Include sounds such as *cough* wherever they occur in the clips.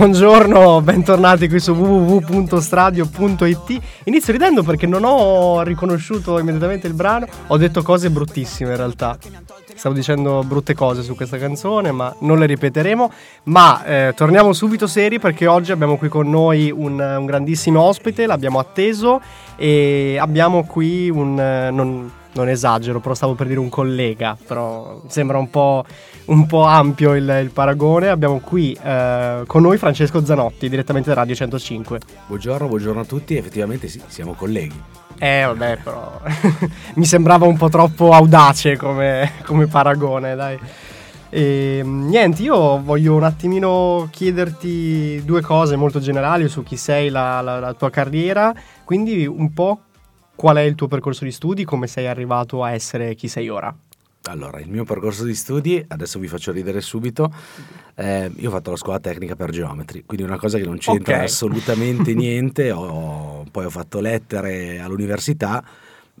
buongiorno, bentornati qui su www.stradio.it. Inizio ridendo perché non ho riconosciuto immediatamente il brano, ho detto cose bruttissime in realtà. Stavo dicendo brutte cose su questa canzone, ma non le ripeteremo. Ma eh, torniamo subito seri perché oggi abbiamo qui con noi un, un grandissimo ospite, l'abbiamo atteso e abbiamo qui un... Non, non esagero, però stavo per dire un collega, però sembra un po', un po ampio il, il, paragone. Abbiamo qui eh, con noi Francesco Zanotti, direttamente da Radio 105. Buongiorno, buongiorno a tutti, effettivamente sì, siamo colleghi. Eh, vabbè, però *laughs* mi sembrava un po' troppo audace come, come paragone, dai. E, niente, io voglio un attimino chiederti due cose molto generali su chi sei, la, la, la tua carriera, quindi un po' qual è il tuo percorso di studi, come sei arrivato a essere chi sei ora? Allora, il mio percorso di studi, adesso vi faccio ridere subito, eh, io ho fatto la scuola tecnica per geometri, quindi una cosa che non c'entra okay. assolutamente *laughs* niente, ho, poi ho fatto lettere all'università,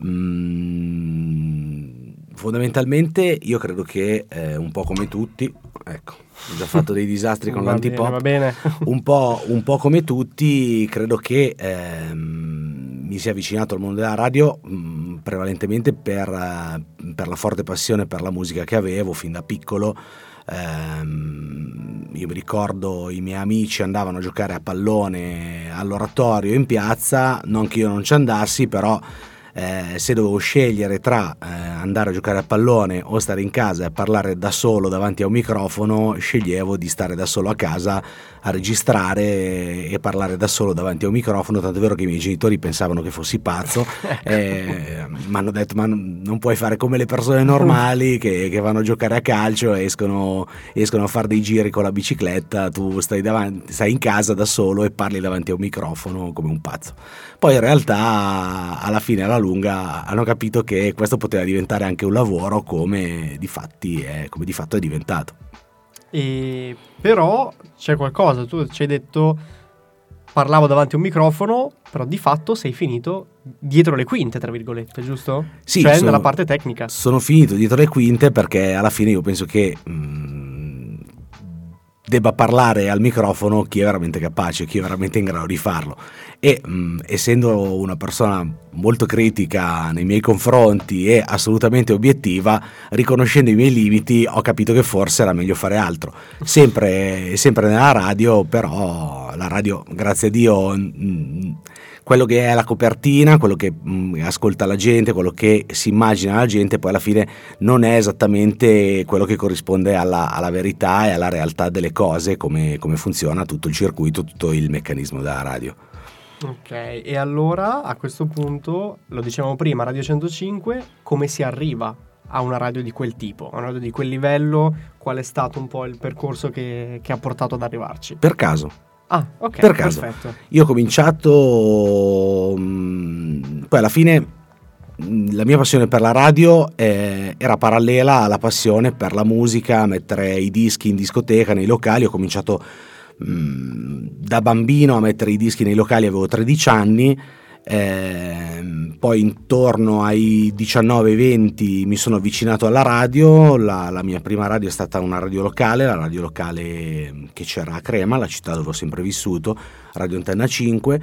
mm, fondamentalmente io credo che eh, un po' come tutti, ecco, ho già fatto dei disastri *laughs* con l'antipop, va bene. un, po', un po' come tutti, credo che... Ehm, mi si è avvicinato al mondo della radio mh, mm, prevalentemente per, uh, per, la forte passione per la musica che avevo fin da piccolo. Um, io mi ricordo i miei amici andavano a giocare a pallone all'oratorio in piazza, non che io non ci andassi, però eh, se dovevo scegliere tra eh, andare a giocare a pallone o stare in casa e parlare da solo davanti a un microfono, sceglievo di stare da solo a casa a registrare e parlare da solo davanti a un microfono, tanto è vero che i miei genitori pensavano che fossi pazzo, *laughs* eh, mi hanno detto ma non puoi fare come le persone normali che, che vanno a giocare a calcio e escono, escono, a fare dei giri con la bicicletta, tu stai, davanti, stai in casa da solo e parli davanti a un microfono come un pazzo. Poi in realtà alla fine, alla lunga, hanno capito che questo poteva diventare anche un lavoro come di, fatti è, come di fatto è diventato. E però c'è qualcosa, tu ci hai detto parlavo davanti a un microfono, però di fatto sei finito dietro le quinte, tra virgolette, giusto? Sì, cioè sono, nella parte tecnica. Sono finito dietro le quinte perché alla fine io penso che mh, mm, debba parlare al microfono chi è veramente capace, chi è veramente in grado di farlo e mh, mm, essendo una persona molto critica nei miei confronti e assolutamente obiettiva, riconoscendo i miei limiti ho capito che forse era meglio fare altro. Sempre, sempre nella radio, però la radio, grazie a Dio, mh, mm, quello che è la copertina, quello che mh, mm, ascolta la gente, quello che si immagina la gente, poi alla fine non è esattamente quello che corrisponde alla, alla verità e alla realtà delle cose, come, come funziona tutto il circuito, tutto il meccanismo della radio. Ok, e allora a questo punto, lo dicevamo prima, Radio 105, come si arriva a una radio di quel tipo, a una radio di quel livello? Qual è stato un po' il percorso che, che ha portato ad arrivarci? Per caso. Ah, ok, per caso. perfetto. Io ho cominciato, mh, mm, poi alla fine mm, la mia passione per la radio eh, era parallela alla passione per la musica, mettere i dischi in discoteca, nei locali, ho cominciato Mm, da bambino a mettere i dischi nei locali avevo 13 anni, eh, poi intorno ai 19-20 mi sono avvicinato alla radio, la, la, mia prima radio è stata una radio locale, la radio locale che c'era a Crema, la città dove ho sempre vissuto, Radio Antenna 5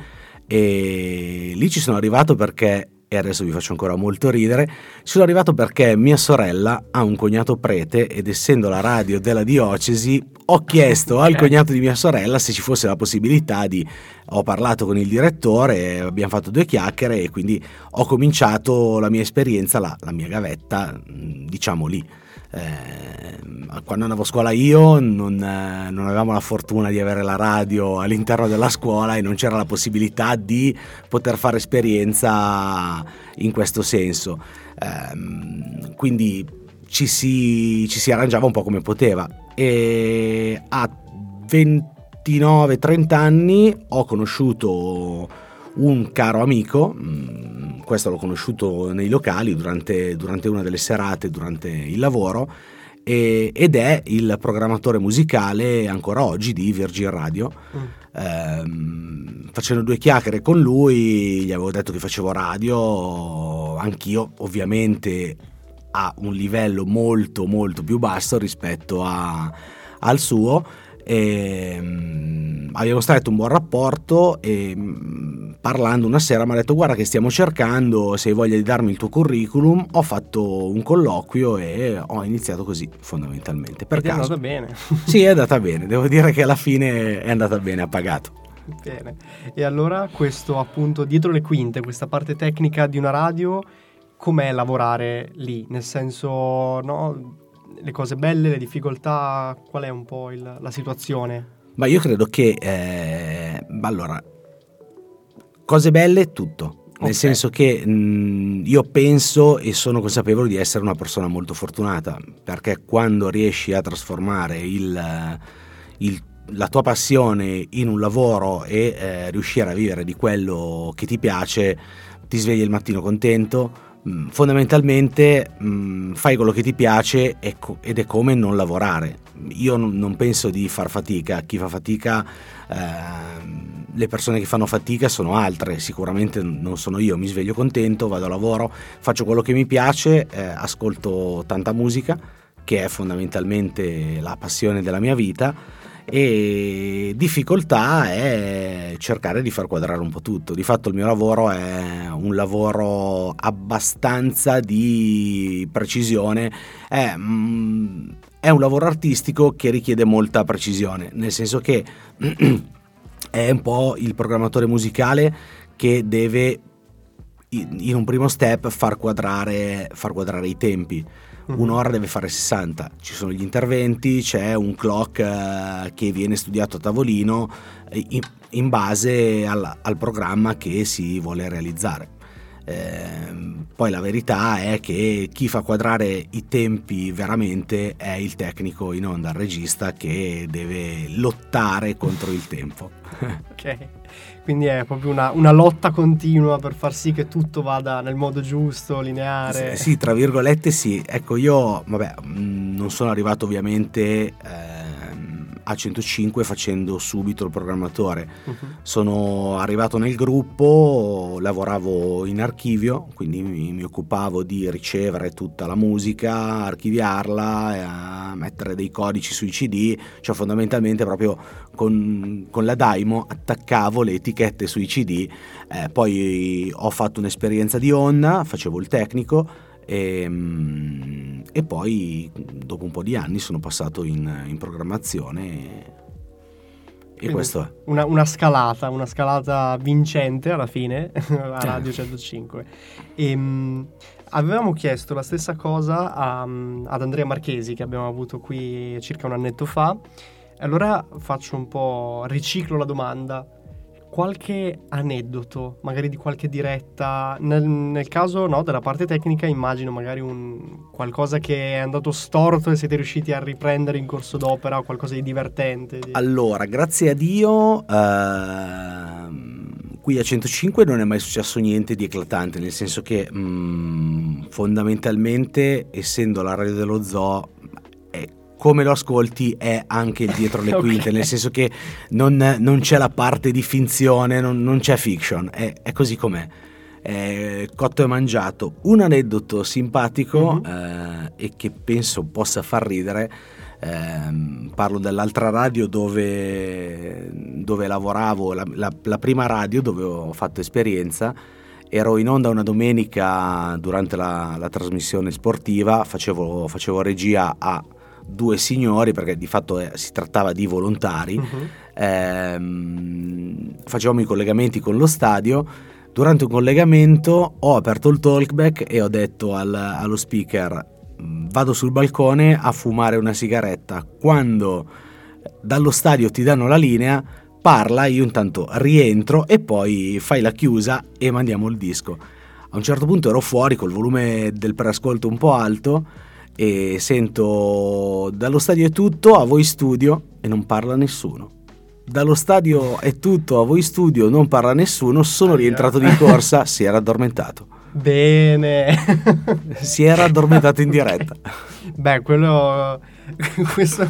e lì ci sono arrivato perché e adesso vi faccio ancora molto ridere, sono arrivato perché mia sorella ha un cognato prete ed essendo la radio della diocesi ho chiesto al cognato di mia sorella se ci fosse la possibilità di... Ho parlato con il direttore, abbiamo fatto due chiacchiere e quindi ho cominciato la mia esperienza, la, la mia gavetta, diciamo lì. Eh, quando andavo a scuola io non, eh, non, avevamo la fortuna di avere la radio all'interno della scuola e non c'era la possibilità di poter fare esperienza in questo senso. Eh, quindi ci si, ci si arrangiava un po' come poteva. E a 29-30 anni ho conosciuto un caro amico, mm, questo l'ho conosciuto nei locali durante, durante una delle serate, durante il lavoro, e, ed è il programmatore musicale ancora oggi di Virgin Radio. Mm. Ehm, facendo due chiacchiere con lui, gli avevo detto che facevo radio, anch'io ovviamente a un livello molto molto più basso rispetto a, al suo E, mm, abbiamo stretto un buon rapporto e mm, parlando una sera mi ha detto guarda che stiamo cercando, se hai voglia di darmi il tuo curriculum, ho fatto un colloquio e ho iniziato così fondamentalmente. Per Ed è caso. andata bene. *laughs* Sì, è andata bene, devo dire che alla fine è andata bene, ha pagato. Bene. E allora questo appunto dietro le quinte, questa parte tecnica di una radio, com'è lavorare lì? Nel senso, no? Le cose belle, le difficoltà, qual è un po' il- la situazione? Ma io credo che, eh, allora, cose belle, tutto. Nel Ok. senso che mh, io penso e sono consapevole di essere una persona molto fortunata, perché quando riesci a trasformare il, il- la tua passione in un lavoro e eh, riuscire a vivere di quello che ti piace, ti svegli il mattino contento, mh, fondamentalmente mh, fai quello che ti piace ed è come non lavorare. Io non, penso di far fatica, chi fa fatica, ehm, le persone che fanno fatica sono altre, sicuramente non sono io, mi sveglio contento, vado a lavoro, faccio quello che mi piace, eh, ascolto tanta musica, che è fondamentalmente la passione della mia vita e difficoltà è cercare di far quadrare un po' tutto. Di fatto il mio lavoro è un lavoro abbastanza di precisione, è, mm, è un lavoro artistico che richiede molta precisione, nel senso che *clears throat* è un po' il programmatore musicale che deve in un primo step far quadrare, far quadrare i tempi Mhm. un'ora deve fare 60, ci sono gli interventi, c'è un clock eh, che viene studiato a tavolino eh, in, in base al, al programma che si vuole realizzare. Ehm, poi la verità è che chi fa quadrare i tempi veramente è il tecnico in onda, il regista che deve lottare contro il tempo. *laughs* Ok. Quindi è proprio una, una, lotta continua per far sì che tutto vada nel modo giusto, lineare. Sì, sì tra virgolette sì. Ecco, io, vabbè, mh, non sono arrivato ovviamente... Eh, a105 facendo subito il programmatore. Uh-huh. Sono arrivato nel gruppo, lavoravo in archivio, quindi mi, mi, occupavo di ricevere tutta la musica, archiviarla, eh, mettere dei codici sui CD, cioè fondamentalmente proprio con, con la Daimo attaccavo le etichette sui CD, eh, poi ho fatto un'esperienza di Onda, facevo il tecnico e, mm, e poi dopo un po' di anni sono passato in, in programmazione e, e questo è. Una, una scalata, una scalata vincente alla fine *laughs* a. Radio 105. Ehm, avevamo chiesto la stessa cosa a- ad Andrea Marchesi che abbiamo avuto qui circa un annetto fa. Allora faccio un po', riciclo la domanda. Qualche aneddoto, magari di qualche diretta, nel, nel caso no, della parte tecnica immagino magari un, qualcosa che è andato storto e siete riusciti a riprendere in corso d'opera o qualcosa di divertente. di- Allora, grazie a Dio, ehm, qui a 105 non è mai successo niente di eclatante, nel senso che mm, fondamentalmente, essendo la radio dello zoo, come lo ascolti è anche il dietro le *laughs* quinte, nel senso che non, non c'è la parte di finzione, non, non c'è fiction, è, è così com'è. È cotto e mangiato. Un aneddoto simpatico Mhm. eh, e che penso possa far ridere Ehm, parlo dell'altra radio dove, dove lavoravo, la, la- la prima radio dove ho fatto esperienza. Ero in onda una domenica durante la, la trasmissione sportiva, facevo, facevo regia a due signori perché di fatto eh, si trattava di volontari. Mhm. Ehm, facevamo i collegamenti con lo stadio. Durante un collegamento ho aperto il talkback e ho detto al- allo speaker "Mm, vado sul balcone a fumare una sigaretta. Quando dallo stadio ti danno la linea, parla, io intanto rientro e poi fai la chiusa e mandiamo il disco. A un certo punto ero fuori col volume del preascolto un po' alto e sento dallo stadio è tutto, a voi studio e non parla nessuno. Dallo stadio è tutto, a voi studio non parla nessuno, sono rientrato di corsa, si era addormentato. *laughs* Bene. Si era addormentato in diretta. Beh, quello... *laughs* Questo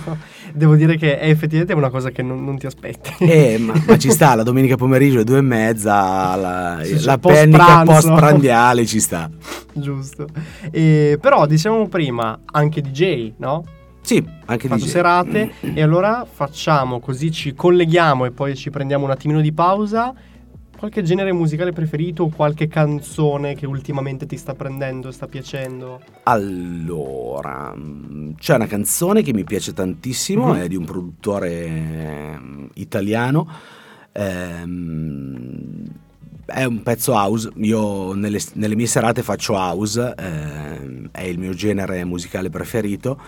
devo dire che è effettivamente una cosa che non, non ti aspetti. Eh, ma, ma *laughs* ci sta, la domenica pomeriggio alle due e mezza, la, Sì, la pennica pranzo. post prandiale ci sta. Giusto. E, però dicevamo prima anche DJ, no? Sì, anche fatto DJ. serate *clears throat* e allora facciamo così ci colleghiamo e poi ci prendiamo un attimino di pausa. Qualche genere musicale preferito o qualche canzone che ultimamente ti sta prendendo, sta piacendo? Allora, c'è una canzone che mi piace tantissimo, Mhm. è di un produttore ehm, italiano. ehm, è un pezzo house, io nelle, nelle mie serate faccio house, ehm, è il mio genere musicale preferito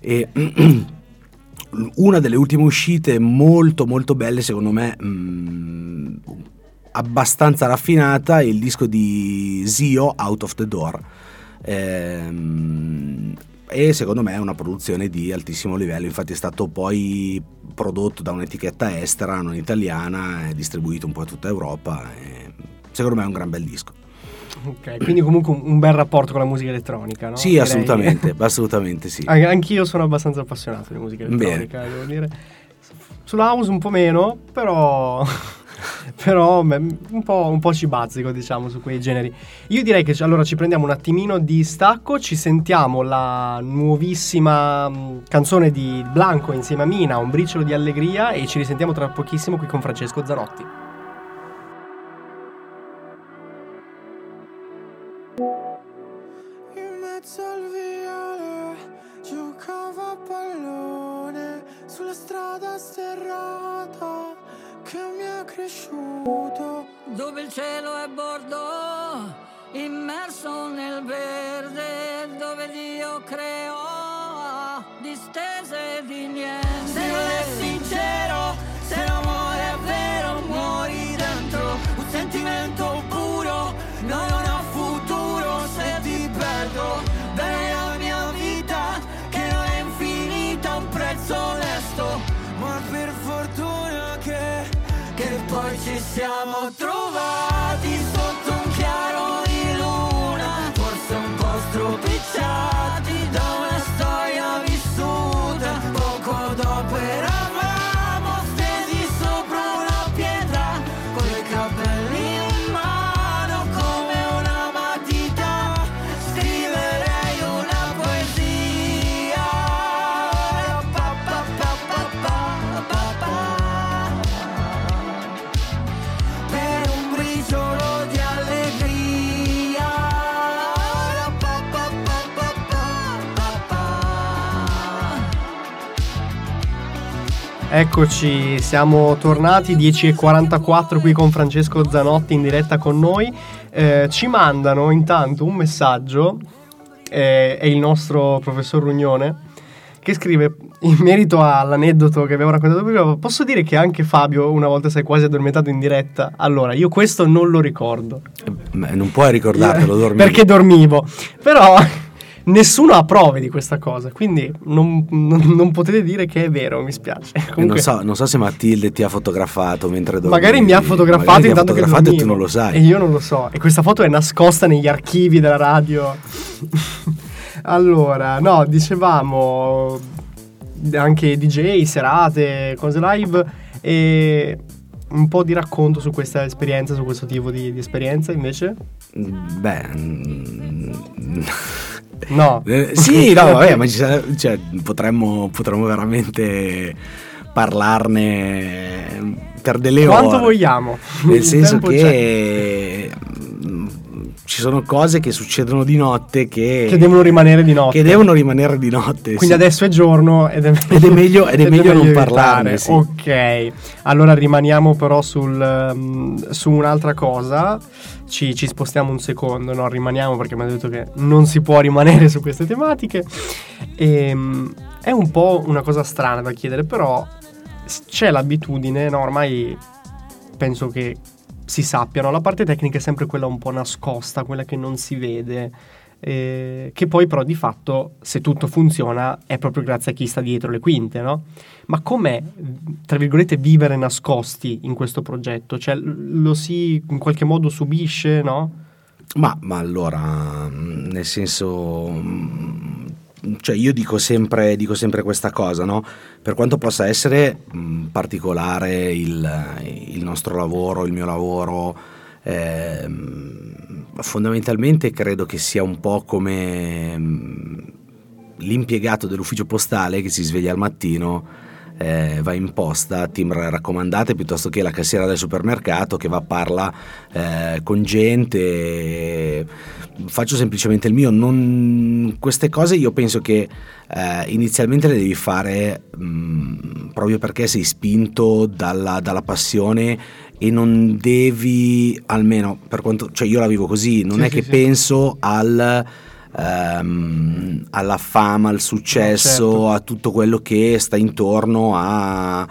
e *clears throat* una delle ultime uscite molto molto belle secondo me mm, abbastanza raffinata è il disco di Zio Out of the Door Ehm, e secondo me è una produzione di altissimo livello infatti è stato poi prodotto da un'etichetta estera non italiana e distribuito un po' a tutta Europa e secondo me è un gran bel disco Ok, quindi comunque un, bel rapporto con la musica elettronica, no? sì Direi. assolutamente *laughs* assolutamente sì An- Anch'io sono abbastanza appassionato di musica Bene. elettronica, devo dire. Sulla house un po' meno, però. *laughs* però un, po', un po' ci bazzico, diciamo, su quei generi. Io direi che allora ci prendiamo un attimino di stacco, ci sentiamo la nuovissima mh, canzone di Blanco insieme a Mina, Un briciolo di allegria, e ci risentiamo tra pochissimo qui con Francesco Zanotti. Strada sterrata che mi è cresciuto. dove il cielo è bordo, immerso nel verde, dove Dio creò distese di niente. Se non è sincero, se l'amore è vero, muori dentro un sentimento puro, non ho poi ci siamo trovati Eccoci, siamo tornati 10.44 qui con Francesco Zanotti in diretta con noi. Eh, ci mandano intanto un messaggio, eh, è il nostro professor Rugnone, che scrive in merito all'aneddoto che abbiamo raccontato prima. Posso dire che anche Fabio una volta si è quasi addormentato in diretta? Allora, io questo non lo ricordo. Eh, ma non puoi ricordartelo dormire Perché dormivo. Però nessuno ha prove di questa cosa, quindi non, non- non potete dire che è vero, mi spiace. E non, Comunque, so, non so se Matilde ti ha fotografato mentre dormivi. Magari mi ha fotografato ha intanto che fotografato e tu dormivo. non lo sai. E io non lo so. E questa foto è nascosta negli archivi della radio. *laughs* allora, no, dicevamo anche DJ, serate, cose live e un po' di racconto su questa esperienza, su questo tipo di, di esperienza invece? Beh, mm, No. eh, sì, *laughs* no, vabbè, ma cioè, potremmo, potremmo veramente parlarne per delle Quanto ore. vogliamo. Nel senso tempo c'è. Ci sono cose che succedono di notte che, Che devono rimanere di notte. che devono rimanere di notte. Quindi sì. adesso è giorno ed è, Ed è meglio- ed è meglio non parlarne, sì. Ok, allora rimaniamo però sul, mm, su un'altra cosa. Ci, ci spostiamo un secondo, no? Rimaniamo perché mi ha detto che non si può rimanere su queste tematiche. Ehm, è un po' una cosa strana da chiedere, però c'è l'abitudine, no? Ormai penso che si sappiano, la parte tecnica è sempre quella un po' nascosta, quella che non si vede, eh, che poi però di fatto, se tutto funziona, è proprio grazie a chi sta dietro le quinte, no? Ma com'è, tra virgolette, vivere nascosti in questo progetto? Cioè, lo si in qualche modo subisce, no? Ma, ma allora, mm, nel senso, mm, cioè io dico sempre, dico sempre questa cosa, no? Per quanto possa essere mm, particolare il, il nostro lavoro, il mio lavoro, ehm, fondamentalmente credo che sia un po' come, mm, l'impiegato dell'ufficio postale che si sveglia al mattino eh, va in posta, timbra raccomandate piuttosto che la cassiera del supermercato che va a parla eh, con gente. Faccio semplicemente il mio. Non, queste cose io penso che eh, inizialmente le devi fare mh, proprio perché sei spinto dalla, dalla passione e non devi, almeno per quanto, cioè io la vivo così, non Sì, è sì, che sì. penso al, ehm, alla fama, al successo, certo. a tutto quello che sta intorno a, a-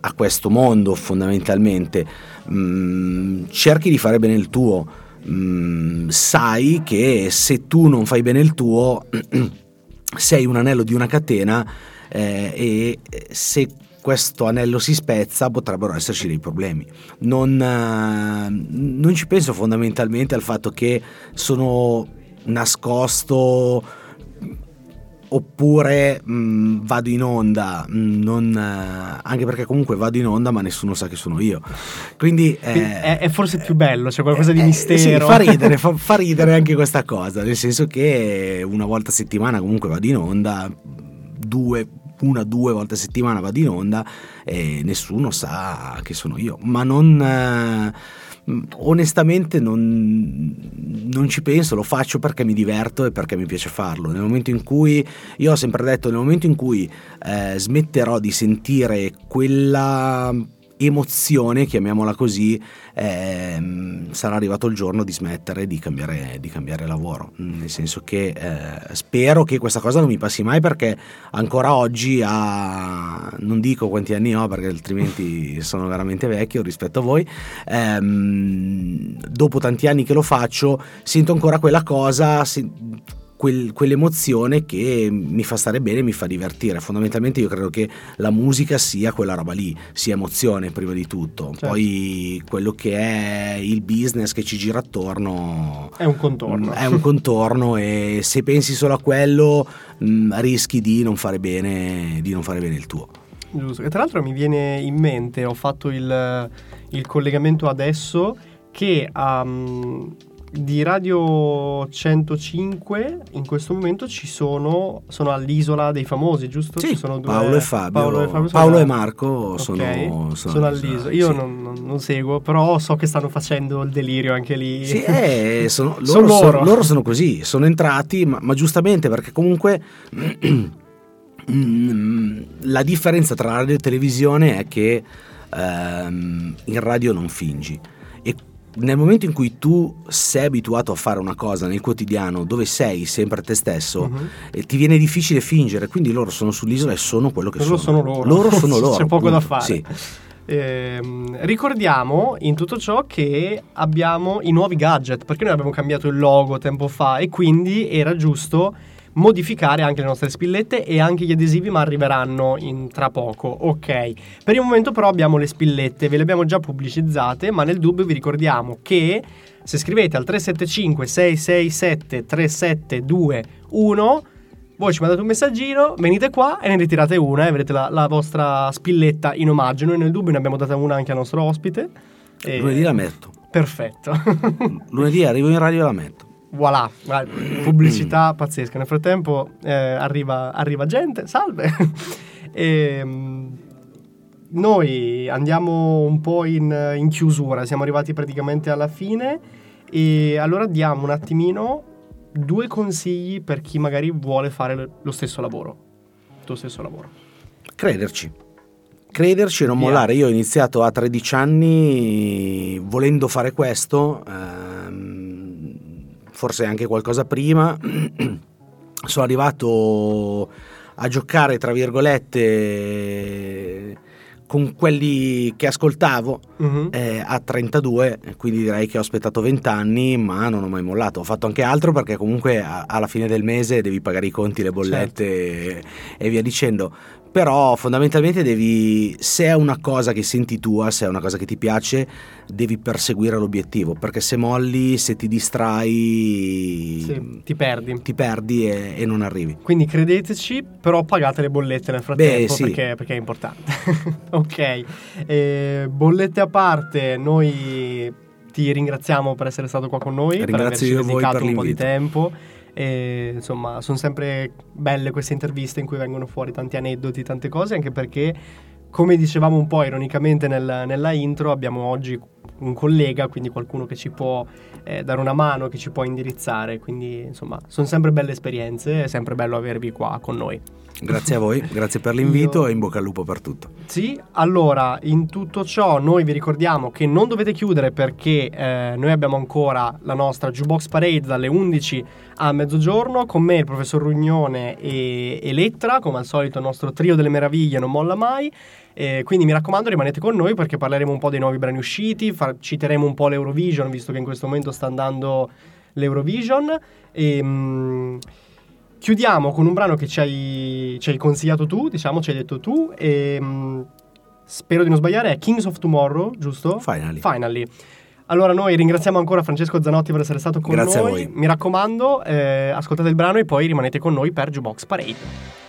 a- questo mondo fondamentalmente. Mm, cerchi di fare bene il tuo, Mm, sai che se tu non fai bene il tuo *clears throat* sei un anello di una catena eh, e se questo anello si spezza potrebbero esserci dei problemi. Non, eh, non ci penso fondamentalmente al fatto che sono nascosto oppure mh, vado in onda, mh, non, eh, anche perché comunque vado in onda ma nessuno sa che sono io. Quindi, eh, è, è forse più bello, c'è qualcosa di eh, mistero. Sì, fa ridere, *laughs* fa, fa ridere anche questa cosa, nel senso che una volta a settimana comunque vado in onda, due, una due volte a settimana vado in onda e nessuno sa che sono io, ma non... onestamente non, non ci penso, lo faccio perché mi diverto e perché mi piace farlo. Nel momento in cui, io ho sempre detto, nel momento in cui eh, smetterò di sentire quella emozione, chiamiamola così, ehm, sarà arrivato il giorno di smettere di cambiare, di cambiare lavoro. Nel senso che eh, spero che questa cosa non mi passi mai perché ancora oggi a non dico quanti anni ho perché altrimenti *laughs* sono veramente vecchio rispetto a voi. ehm, dopo tanti anni che lo faccio, sento ancora quella cosa. se- quel- quell'emozione che mi fa stare bene, mi fa divertire. Fondamentalmente io credo che la musica sia quella roba lì, sia emozione prima di tutto. Certo. Poi quello che è il business che ci gira attorno È un contorno. è un contorno e se pensi solo a quello mm, rischi di non fare bene, di non fare bene il tuo. Giusto. E tra l'altro mi viene in mente, ho fatto il, il collegamento adesso, che um, di Radio 105 in questo momento ci sono, sono all'isola dei famosi, giusto? Ci sono due- Paolo e Fabio, Paolo e, Fabio sono Paolo e Marco Ok, sono, sono all'isola. Io sì. non, non- seguo, però so che stanno facendo il delirio anche lì. Sì, *laughs* eh, sono, loro, Sono sono- loro. loro sono così, sono entrati, ma, ma giustamente perché comunque *clears throat* mm, la differenza tra radio e televisione è che ehm, in radio non fingi nel momento in cui tu sei abituato a fare una cosa nel quotidiano dove sei sempre te stesso, eh, ti viene difficile fingere, quindi loro sono sull'isola e sono quello che Loro sono. sono loro. Loro sono *laughs* loro. C'è poco da appunto, fare. Sì. Ehm, ricordiamo in tutto ciò che abbiamo i nuovi gadget, perché noi abbiamo cambiato il logo tempo fa e quindi era giusto modificare anche le nostre spillette e anche gli adesivi, ma arriveranno in tra poco. Ok. Per il momento però abbiamo le spillette, ve le abbiamo già pubblicizzate, ma nel dubbio vi ricordiamo che se scrivete al 375 667 3721 voi ci mandate un messaggino, venite qua e ne ritirate una e avrete la, la vostra spilletta in omaggio. Noi nel dubbio ne abbiamo data una anche al nostro ospite. E- Lunedì la metto. Perfetto. *laughs* Lunedì arrivo in radio e la metto. Voilà, *clears throat* pubblicità pazzesca. Nel frattempo eh, arriva, arriva gente, salve. *laughs* Ehm, noi andiamo un po' in, in chiusura, siamo arrivati praticamente alla fine e allora diamo un attimino due consigli per chi magari vuole fare lo- lo stesso lavoro. Il tuo stesso lavoro. crederci. Crederci e non Via. mollare. Io ho iniziato a 13 anni volendo fare questo, ehm, forse anche qualcosa prima. *clears throat* Sono arrivato a giocare, tra virgolette, con quelli che ascoltavo Mhm. eh, a 32, quindi direi che ho aspettato 20 anni, ma non ho mai mollato. Ho fatto anche altro perché comunque a- alla fine del mese devi pagare i conti, le bollette e, e via dicendo. Però fondamentalmente devi, se è una cosa che senti tua, se è una cosa che ti piace, devi perseguire l'obiettivo, perché se molli, se ti distrai, Sì, ti perdi. ti perdi e, e non arrivi. Quindi credeteci, però pagate le bollette nel frattempo Beh, sì. perché, perché è importante. *laughs* ok, Eh, bollette a parte, noi ti ringraziamo per essere stato qua con noi, per Ringrazio averci io voi dedicato per un po' di tempo. E, insomma, sono sempre belle queste interviste in cui vengono fuori tanti aneddoti, tante cose, anche perché, come dicevamo un po' ironicamente nel- nella intro, abbiamo oggi un collega, quindi qualcuno che ci può eh, dare una mano, che ci può indirizzare. Quindi, insomma, sono sempre belle esperienze, è sempre bello avervi qua con noi. Grazie a voi, *laughs* grazie per l'invito Io- e in bocca al lupo per tutto. Sì, allora in tutto ciò noi vi ricordiamo che non dovete chiudere perché eh, noi abbiamo ancora la nostra Jukebox Parade dalle 11 a mezzogiorno con me, il professor Rugnone e Elettra, come al solito il nostro trio delle meraviglie non molla mai. Eh, quindi mi raccomando rimanete con noi perché parleremo un po' dei nuovi brani usciti, fa- citeremo un po' l'Eurovision visto che in questo momento sta andando l'Eurovision. E, mm, chiudiamo con un brano che ci hai, ci hai consigliato tu, diciamo, ci hai detto tu. E, mm, spero di non sbagliare, è Kings of Tomorrow, giusto? Finally. Finally. Allora noi ringraziamo ancora Francesco Zanotti per essere stato con Grazie a noi. voi. Mi raccomando, eh, ascoltate il brano e poi rimanete con noi per Jukebox Parade.